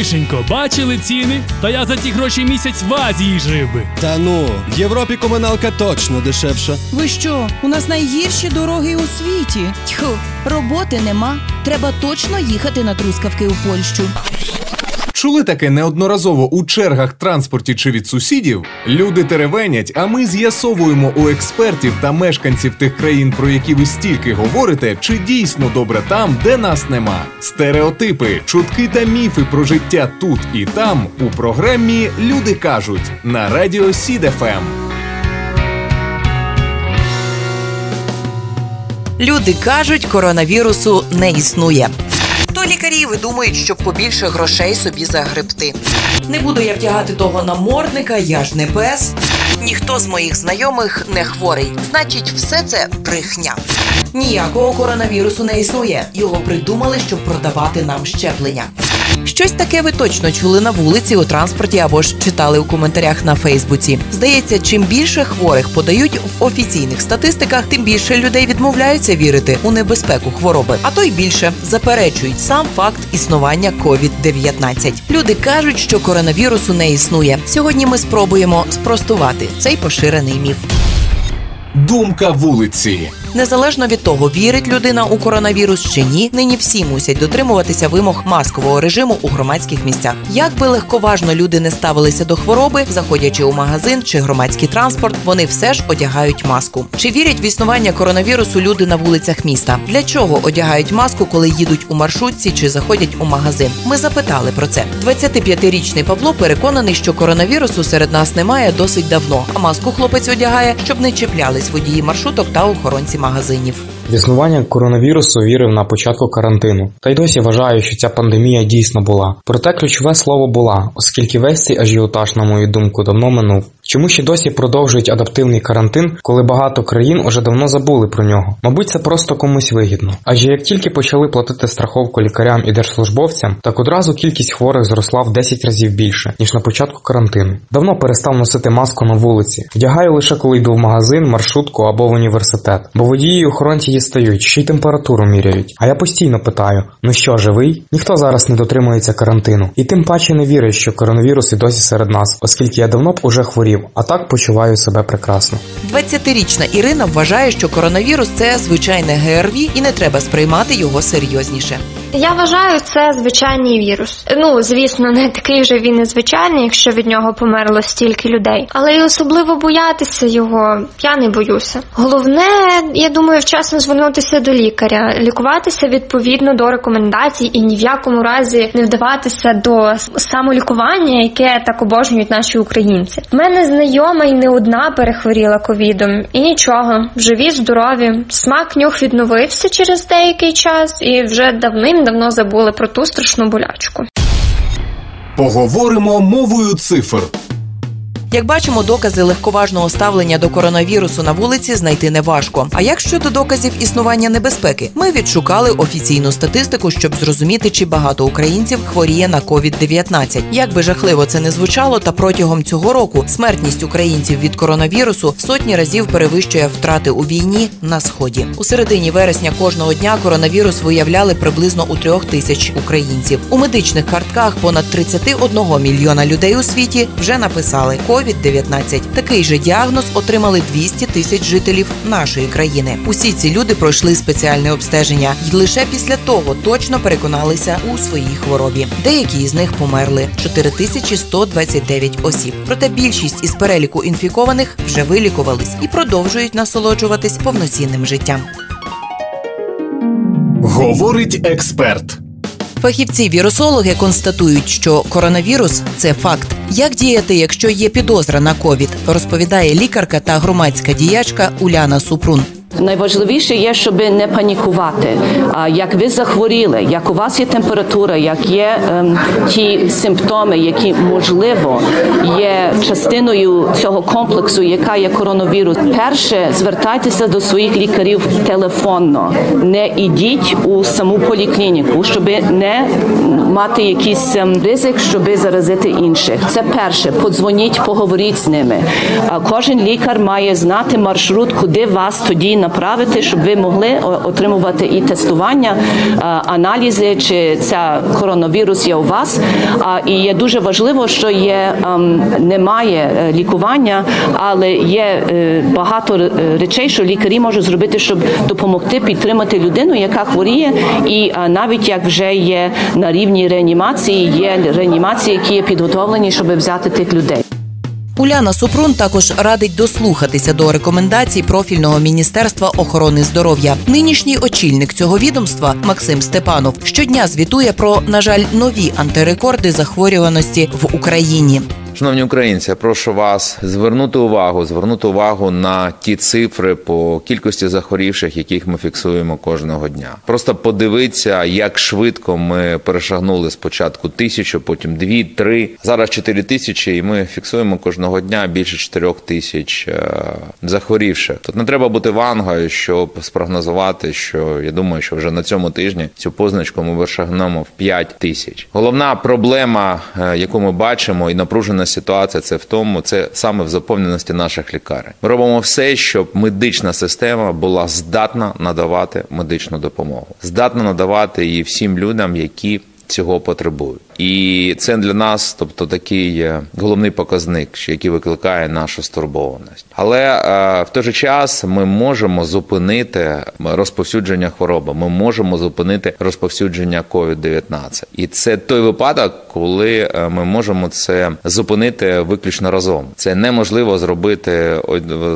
Гришенько, бачили ціни? Та я за ті гроші місяць в Азії жив би. Та ну, в Європі комуналка точно дешевша. Ви що? У нас найгірші дороги у світі. Тьху, роботи нема. Треба точно їхати на трускавки у Польщу. Чули таке неодноразово у чергах транспорті чи від сусідів? Люди теревенять, а ми з'ясовуємо у експертів та мешканців тих країн, про які ви стільки говорите, чи дійсно добре там, де нас нема. Стереотипи, чутки та міфи про життя тут і там у програмі Люди кажуть на радіо Ем». СІДФМ. Люди кажуть, коронавірусу не існує. То лікарі видумують, щоб побільше грошей собі загребти. Не буду я втягати того намордника, я ж не пес. Ніхто з моїх знайомих не хворий. Значить, все це брехня. Ніякого коронавірусу не існує. Його придумали, щоб продавати нам щеплення. Щось таке ви точно чули на вулиці, у транспорті або ж читали у коментарях на Фейсбуці. Здається, чим більше хворих подають в офіційних статистиках, тим більше людей відмовляються вірити у небезпеку хвороби, а то й більше заперечують сам факт існування COVID-19. Люди кажуть, що коронавірусу не існує. Сьогодні ми спробуємо спростувати цей поширений міф. Думка вулиці. Незалежно від того, вірить людина у коронавірус чи ні, нині всі мусять дотримуватися вимог маскового режиму у громадських місцях. Як би легковажно люди не ставилися до хвороби, заходячи у магазин чи громадський транспорт, вони все ж одягають маску. Чи вірять в існування коронавірусу люди на вулицях міста? Для чого одягають маску, коли їдуть у маршрутці чи заходять у магазин? Ми запитали про це. 25-річний Павло переконаний, що коронавірусу серед нас немає досить давно. А маску хлопець одягає, щоб не чіплялись водії маршруток та охоронці магазинів. В існування коронавірусу вірив на початку карантину, та й досі вважаю, що ця пандемія дійсно була. Проте ключове слово була, оскільки весь цей ажіотаж, на мою думку, давно минув. Чому ще досі продовжують адаптивний карантин, коли багато країн уже давно забули про нього? Мабуть, це просто комусь вигідно. Адже як тільки почали платити страховку лікарям і держслужбовцям, так одразу кількість хворих зросла в 10 разів більше, ніж на початку карантину. Давно перестав носити маску на вулиці. Вдягаю лише коли йду в магазин, маршрутку або в університет. Бо водії і охоронці дістають, ще й температуру міряють. А я постійно питаю: ну що, живий? Ніхто зараз не дотримується карантину. І тим паче не вірить, що коронавірус і досі серед нас, оскільки я давно б уже хворів, а так почуваю себе прекрасно. 20-річна Ірина вважає, що коронавірус це звичайне ГРВІ і не треба сприймати його серйозніше. Я вважаю, це звичайний вірус. Ну, звісно, не такий вже він і звичайний, якщо від нього померло стільки людей. Але й особливо боятися його я не боюся. Головне, я думаю, вчасно звернутися до лікаря, лікуватися відповідно до рекомендацій і ні в якому разі не вдаватися до самолікування, яке так обожнюють наші українці. У мене знайома і не одна перехворіла ковідом, і нічого, живі, здорові. Смак нюх відновився через деякий час, і вже давним-давно забули про ту страшну болячку. Поговоримо мовою цифр. Як бачимо, докази легковажного ставлення до коронавірусу на вулиці знайти неважко. А як щодо доказів існування небезпеки, ми відшукали офіційну статистику, щоб зрозуміти, чи багато українців хворіє на COVID-19. Як би жахливо це не звучало, та протягом цього року смертність українців від коронавірусу в сотні разів перевищує втрати у війні на сході. У середині вересня кожного дня коронавірус виявляли приблизно у трьох тисяч українців. У медичних картках понад 31 мільйона людей у світі вже написали COVID-19. Такий же діагноз отримали 200 тисяч жителів нашої країни. Усі ці люди пройшли спеціальне обстеження і лише після того точно переконалися у своїй хворобі. Деякі із них померли 4129 осіб. Проте більшість із переліку інфікованих вже вилікувались і продовжують насолоджуватись повноцінним життям. Говорить експерт. Фахівці-вірусологи констатують, що коронавірус це факт. Як діяти, якщо є підозра на ковід, розповідає лікарка та громадська діячка Уляна Супрун. Найважливіше є, щоб не панікувати. А як ви захворіли, як у вас є температура, як є ем, ті симптоми, які можливо є частиною цього комплексу, яка є коронавірус. Перше звертайтеся до своїх лікарів телефонно, не ідіть у саму поліклініку, щоб не мати якийсь ем, ризик, щоб заразити інших. Це перше. Подзвоніть, поговоріть з ними. Кожен лікар має знати маршрут, куди вас тоді направити, щоб ви могли отримувати і тестування, е, аналізи, чи ця коронавірус є у вас. І є дуже важливо, що є ем, немає е, лікування, але є е, багато речей, що лікарі можуть зробити, щоб допомогти підтримати людину, яка хворіє, і е, навіть як вже є на рівні реанімації, є реанімації, які є підготовлені, щоб взяти тих людей. Уляна Супрун також радить дослухатися до рекомендацій профільного міністерства охорони здоров'я. Нинішній очільник цього відомства Максим Степанов щодня звітує про, на жаль, нові антирекорди захворюваності в Україні. Шановні українці, я прошу вас звернути увагу, звернути увагу на ті цифри по кількості захворівших, яких ми фіксуємо кожного дня. Просто подивитися, як швидко ми перешагнули спочатку тисячу, потім дві, три. Зараз чотири тисячі, і ми фіксуємо кожного дня більше чотирьох тисяч е, захворівших. Тут не треба бути вангою, щоб спрогнозувати, що я думаю, що вже на цьому тижні цю позначку ми вишагнемо в 5 тисяч. Головна проблема, е, яку ми бачимо, і напружена ситуація, це в тому, це саме в заповненості наших лікарень. Ми робимо все, щоб медична система була здатна надавати медичну допомогу, здатна надавати її всім людям, які цього потребують. І це для нас, тобто такий головний показник, який викликає нашу стурбованість. Але е, в той же час ми можемо зупинити розповсюдження хвороби. Ми можемо зупинити розповсюдження COVID-19. І це той випадок, коли е, ми можемо це зупинити виключно разом. Це неможливо зробити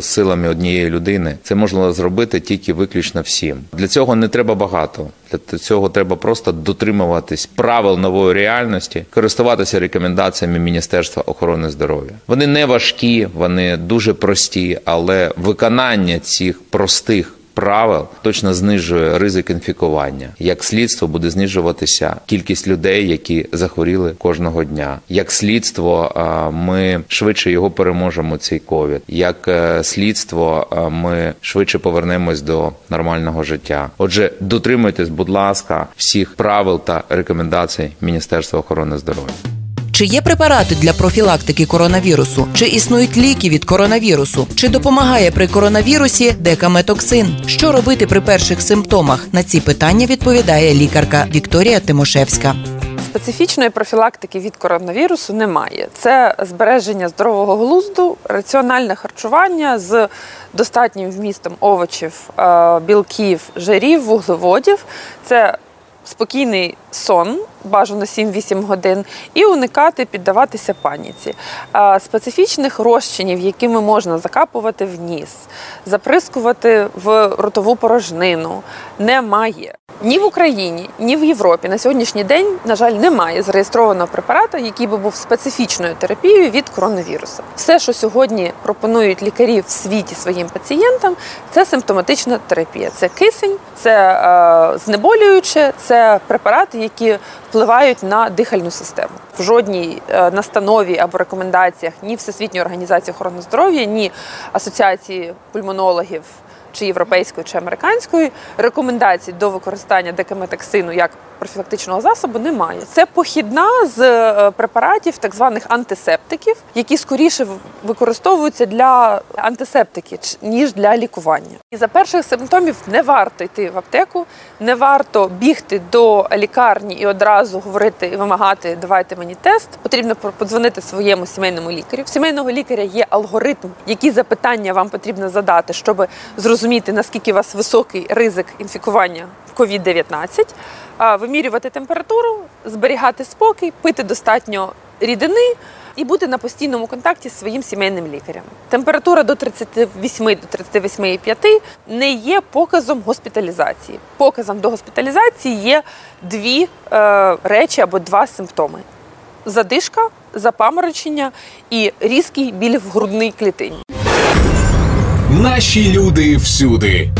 силами однієї людини. Це можна зробити тільки виключно всім. Для цього не треба багато. Для цього треба просто дотримуватись правил нової реальності, користуватися рекомендаціями Міністерства охорони здоров'я. Вони не важкі, вони дуже прості, але виконання цих простих. Правил точно знижує ризик інфікування. Як слідство буде знижуватися кількість людей, які захворіли кожного дня. Як слідство, ми швидше його переможемо. Цей ковід. Як е, слідство, ми швидше повернемось до нормального життя. Отже, дотримуйтесь, будь ласка, всіх правил та рекомендацій Міністерства охорони здоров'я. Чи є препарати для профілактики коронавірусу? Чи існують ліки від коронавірусу? Чи допомагає при коронавірусі декаметоксин? Що робити при перших симптомах? На ці питання відповідає лікарка Вікторія Тимошевська. Специфічної профілактики від коронавірусу немає. Це збереження здорового глузду, раціональне харчування з достатнім вмістом овочів, е, білків, жирів, вуглеводів. Це спокійний сон, бажано 7-8 годин, і уникати піддаватися паніці. Специфічних розчинів, якими можна закапувати в ніс, заприскувати в ротову порожнину, немає. Ні в Україні, ні в Європі на сьогоднішній день, на жаль, немає зареєстрованого препарату, який би був специфічною терапією від коронавірусу. Все, що сьогодні пропонують лікарі в світі своїм пацієнтам, це симптоматична терапія. Це кисень, це е, знеболююче, це препарати, які впливають на дихальну систему. В жодній е, настанові або рекомендаціях ні Всесвітньої організації охорони здоров'я, ні асоціації пульмонологів чи європейської, чи американської рекомендацій до використання декаметоксину як профілактичного засобу немає. Це похідна з е, препаратів так званих антисептиків, які скоріше використовуються для антисептики, ніж для лікування. І за перших симптомів не варто йти в аптеку, не варто бігти до лікарні і одразу говорити і вимагати давайте мені тест. Потрібно подзвонити своєму сімейному лікарю. В сімейного лікаря є алгоритм, які запитання вам потрібно задати, щоб зрозуміти наскільки у вас високий ризик інфікування в COVID-19, вимірювати температуру, зберігати спокій, пити достатньо рідини. І бути на постійному контакті з своїм сімейним лікарем. Температура до 38 до 38,5 не є показом госпіталізації. Показом до госпіталізації є дві е, речі або два симптоми: задишка, запаморочення і різкий біль в грудній клітині. Наші люди всюди.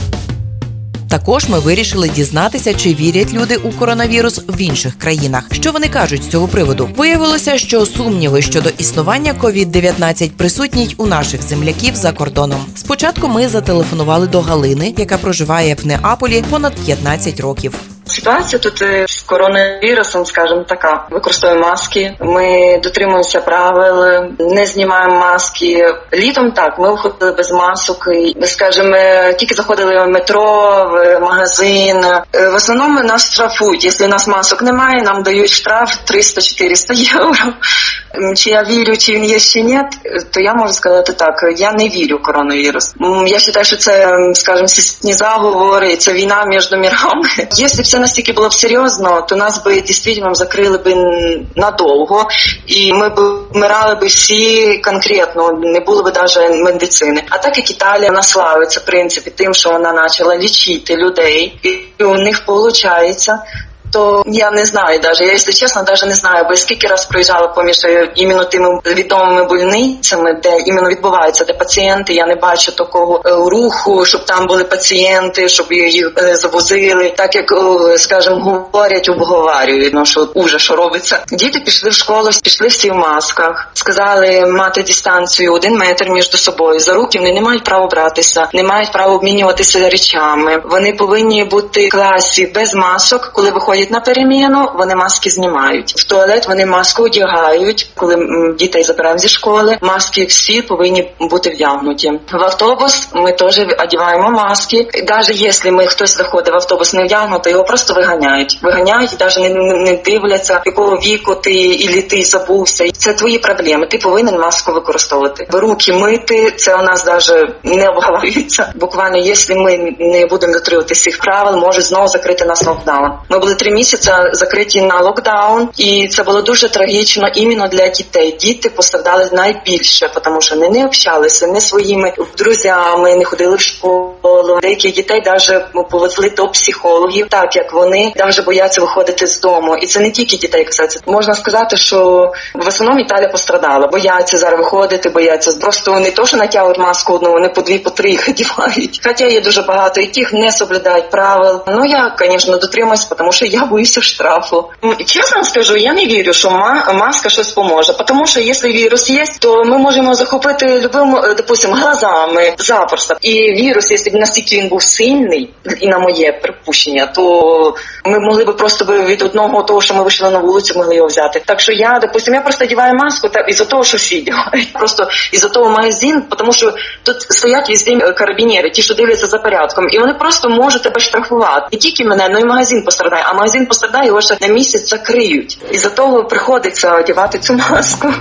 Також ми вирішили дізнатися, чи вірять люди у коронавірус в інших країнах. Що вони кажуть з цього приводу? Виявилося, що сумніви щодо існування COVID-19 присутні у наших земляків за кордоном. Спочатку ми зателефонували до Галини, яка проживає в Неаполі понад 15 років. Ситуація тут е, з коронавірусом, скажімо, така. Використовуємо маски. Ми дотримуємося правил, не знімаємо маски. Літом так ми виходили без масок. І, скажімо, тільки заходили в метро, в магазин. Е, В основному нас штрафують. Якщо у нас масок немає, нам дають штраф 300-400 євро. Чи я вірю, чи він є чи ні, то я можу сказати так: я не вірю в коронавірус. Я вважаю, що це, скажімо, всесвітні заговори, це війна між мірами. Якщо б це настільки було б серйозно, то нас би дійсно закрили б надовго, і ми б вмирали би всі конкретно, не було б навіть медицини. А так як Італія наславиться в принципі тим, що вона почала лічити людей, і у них виходить. То я не знаю навіть, я, якщо чесно, навіть не знаю, бо скільки раз проїжджала поміж е, іменно тими відомими больницями, де іменно відбувається, де пацієнти, я не бачу такого е, руху, щоб там були пацієнти, щоб їх е, завозили, так як, скажімо, говорять, обговорюють, ну, що уже що робиться. Діти пішли в школу, пішли всі в масках, сказали мати дистанцію один метр між собою. За руки вони не мають права братися, не мають права обмінюватися речами. Вони повинні бути в класі без масок, коли виходять на переміну, вони маски знімають. В туалет вони маску одягають, коли дітей забираємо зі школи. Маски всі повинні бути вдягнуті. В автобус ми теж одягаємо маски. Навіть якщо ми хтось заходить в автобус не вдягнуто, його просто виганяють. Виганяють навіть не, не, дивляться, якого віку ти і ти забувся. Це твої проблеми. Ти повинен маску використовувати. Руки мити це у нас навіть не обговорюється. Буквально, якщо ми не будемо дотримуватися цих правил, можуть знову закрити нас локдаун. Ми були три місяці закриті на локдаун, і це було дуже трагічно іменно для дітей. Діти постраждали найбільше, тому що вони не общалися не своїми друзями, не ходили в школу. Деяких дітей навіть повезли до психологів, так як вони навіть бояться виходити з дому. І це не тільки дітей касається. Можна сказати, що в основному Італія пострадала. Бояться зараз виходити, бояться просто не то, що натягують маску одну, вони по дві, по три їх одягають. Хоча є дуже багато яких не соблюдають правил. Ну я, звісно, дотримуюсь, тому що я боюся штрафу. Чесно скажу, я не вірю, що ма- маска щось поможе, тому що якщо вірус є, то ми можемо захопити любим, е, допустим, глазами запросто. І вірус, якщо б настільки він був сильний, і на моє припущення, то ми могли б просто від одного того, що ми вийшли на вулицю, могли його взяти. Так що я, допустим, я просто одягаю маску та із-за того, що всі одягають. Просто із-за того магазин, тому що тут стоять везде е, карабінери, ті, що дивляться за порядком, і вони просто можуть тебе штрафувати. Не тільки мене, але й магазин пострадає. А магазин пострадає, його ще на місяць закриють. і за того приходиться одягати цю маску.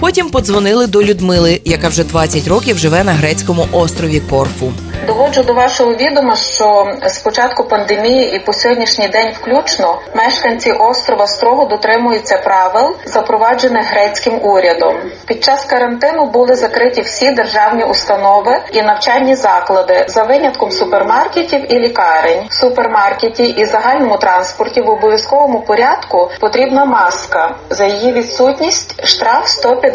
Потім подзвонили до Людмили, яка вже 20 років живе на грецькому острові Корфу. Доводжу до вашого відома, що з початку пандемії і по сьогоднішній день включно мешканці острова строго дотримуються правил, запроваджених грецьким урядом. Під час карантину були закриті всі державні установи і навчальні заклади за винятком супермаркетів і лікарень. В супермаркеті і загальному транспорті в обов'язковому порядку потрібна маска. За її відсутність штраф 150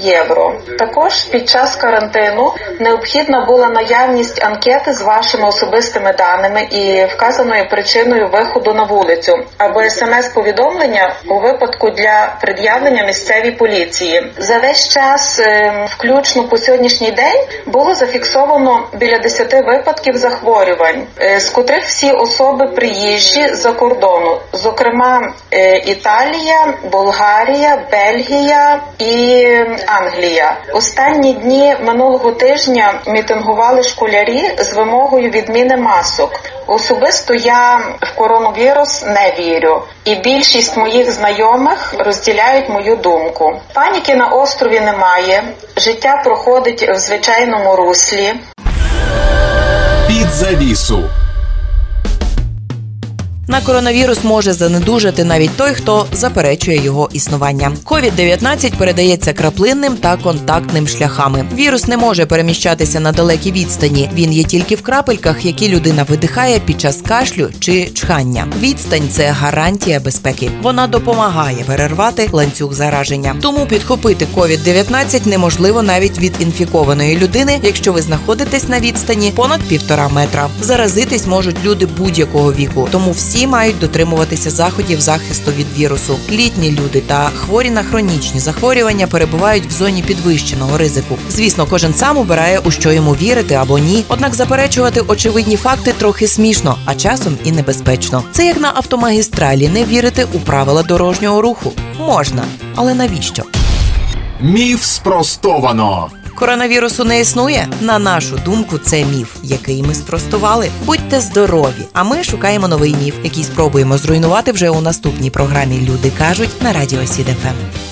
євро. Також під час карантину необхідна була наявність анкети з вашими особистими даними і вказаною причиною виходу на вулицю або смс-повідомлення у випадку для пред'явлення місцевій поліції. За весь час, е, включно по сьогоднішній день, було зафіксовано біля 10 випадків захворювань, е, з котрих всі особи приїжджі за кордону, зокрема е, Італія, Болгарія, Бельгія і Англія. Останні дні минулого тижня мітингували школярі з вимогою відміни масок. Особисто я в коронавірус не вірю, і більшість моїх знайомих розділяють мою думку. Паніки на острові немає. Життя проходить в звичайному руслі. Під завісу. На коронавірус може занедужати навіть той, хто заперечує його існування. COVID-19 передається краплинним та контактним шляхами. Вірус не може переміщатися на далекій відстані. Він є тільки в крапельках, які людина видихає під час кашлю чи чхання. Відстань це гарантія безпеки. Вона допомагає перервати ланцюг зараження. Тому підхопити COVID-19 неможливо навіть від інфікованої людини, якщо ви знаходитесь на відстані понад півтора метра. Заразитись можуть люди будь-якого віку, тому всі Всі мають дотримуватися заходів захисту від вірусу. Літні люди та хворі на хронічні захворювання перебувають в зоні підвищеного ризику. Звісно, кожен сам обирає у що йому вірити або ні. Однак заперечувати очевидні факти трохи смішно, а часом і небезпечно. Це як на автомагістралі не вірити у правила дорожнього руху. Можна, але навіщо? Міф спростовано. Коронавірусу не існує. На нашу думку, це міф, який ми спростували. Будьте здорові! А ми шукаємо новий міф, який спробуємо зруйнувати вже у наступній програмі. Люди кажуть на радіо СІДФМ.